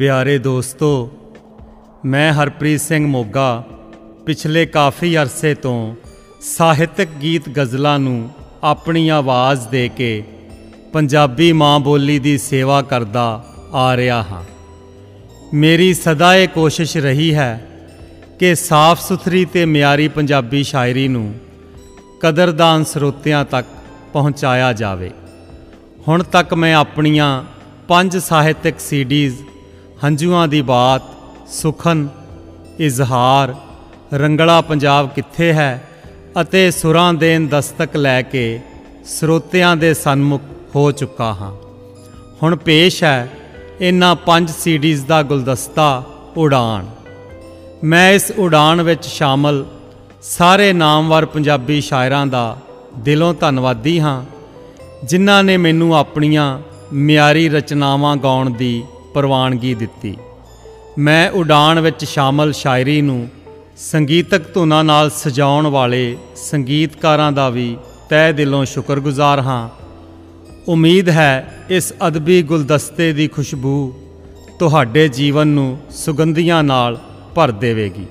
ਪਿਆਰੇ ਦੋਸਤੋ, ਮੈਂ ਹਰਪ੍ਰੀਤ ਸਿੰਘ ਮੋਗਾ ਪਿਛਲੇ ਕਾਫੀ ਅਰਸੇ ਤੋਂ ਸਾਹਿਤਕ ਗੀਤ ਗਜ਼ਲਾਂ ਨੂੰ ਆਪਣੀ ਆਵਾਜ਼ ਦੇ ਕੇ ਪੰਜਾਬੀ ਮਾਂ ਬੋਲੀ ਦੀ ਸੇਵਾ ਕਰਦਾ ਆ ਰਿਹਾ ਹਾਂ। ਮੇਰੀ ਸਦਾ ਇਹ ਕੋਸ਼ਿਸ਼ ਰਹੀ ਹੈ ਕਿ ਸਾਫ਼ ਸੁਥਰੀ ਤੇ ਮਿਆਰੀ ਪੰਜਾਬੀ ਸ਼ਾਇਰੀ ਨੂੰ ਕਦਰਦਾਨ ਸਰੋਤਿਆਂ ਤੱਕ ਪਹੁੰਚਾਇਆ ਜਾਵੇ। ਹੁਣ ਤੱਕ ਮੈਂ ਆਪਣੀਆਂ ਪੰਜ ਸਾਹਿਤਕ ਸੀਡੀਜ਼ ਹੰਝੂਆਂ ਦੀ ਬਾਤ, ਸੁਖਨ, ਇਜ਼ਹਾਰ, ਰੰਗਲਾ ਪੰਜਾਬ ਕਿੱਥੇ ਹੈ ਅਤੇ ਸੁਰਾਂ ਦੇਨ ਦਸਤਕ ਲੈ ਕੇ ਸਰੋਤਿਆਂ ਦੇ ਸਨਮੁਖ ਹੋ ਚੁੱਕਾ ਹਾਂ। ਹੁਣ ਪੇਸ਼ ਹੈ ਇਹਨਾਂ ਪੰਜ ਸੀਡੀਜ਼ ਦਾ ਗੁਲਦਸਤਾ ਉਡਾਨ ਮੈਂ ਇਸ ਉਡਾਨ ਵਿੱਚ ਸ਼ਾਮਲ ਸਾਰੇ ਨਾਮਵਰ ਪੰਜਾਬੀ ਸ਼ਾਇਰਾਂ ਦਾ ਦਿਲੋਂ ਧੰਨਵਾਦੀ ਹਾਂ, ਜਿਨ੍ਹਾਂ ਨੇ ਮੈਨੂੰ ਆਪਣੀਆਂ ਮਿਆਰੀ ਰਚਨਾਵਾਂ ਗਾਉਣ ਦੀ ਪ੍ਰਵਾਨਗੀ ਦਿੱਤੀ। ਮੈਂ ਉਡਾਨ ਵਿੱਚ ਸ਼ਾਮਲ ਸ਼ਾਇਰੀ ਨੂੰ ਸੰਗੀਤਕ ਧੁਨਾਂ ਨਾਲ ਸਜਾਉਣ ਵਾਲੇ ਸੰਗੀਤਕਾਰਾਂ ਦਾ ਵੀ ਤਹਿ ਦਿਲੋਂ ਸ਼ੁਕਰਗੁਜ਼ਾਰ ਹਾਂ। ਉਮੀਦ ਹੈ ਇਸ ਅਦਬੀ ਗੁਲਦਸਤੇ ਦੀ ਖੁਸ਼ਬੂ ਤੁਹਾਡੇ ਜੀਵਨ ਨੂੰ ਸੁਗੰਧੀਆਂ ਨਾਲ ਭਰ ਦੇਵੇਗੀ।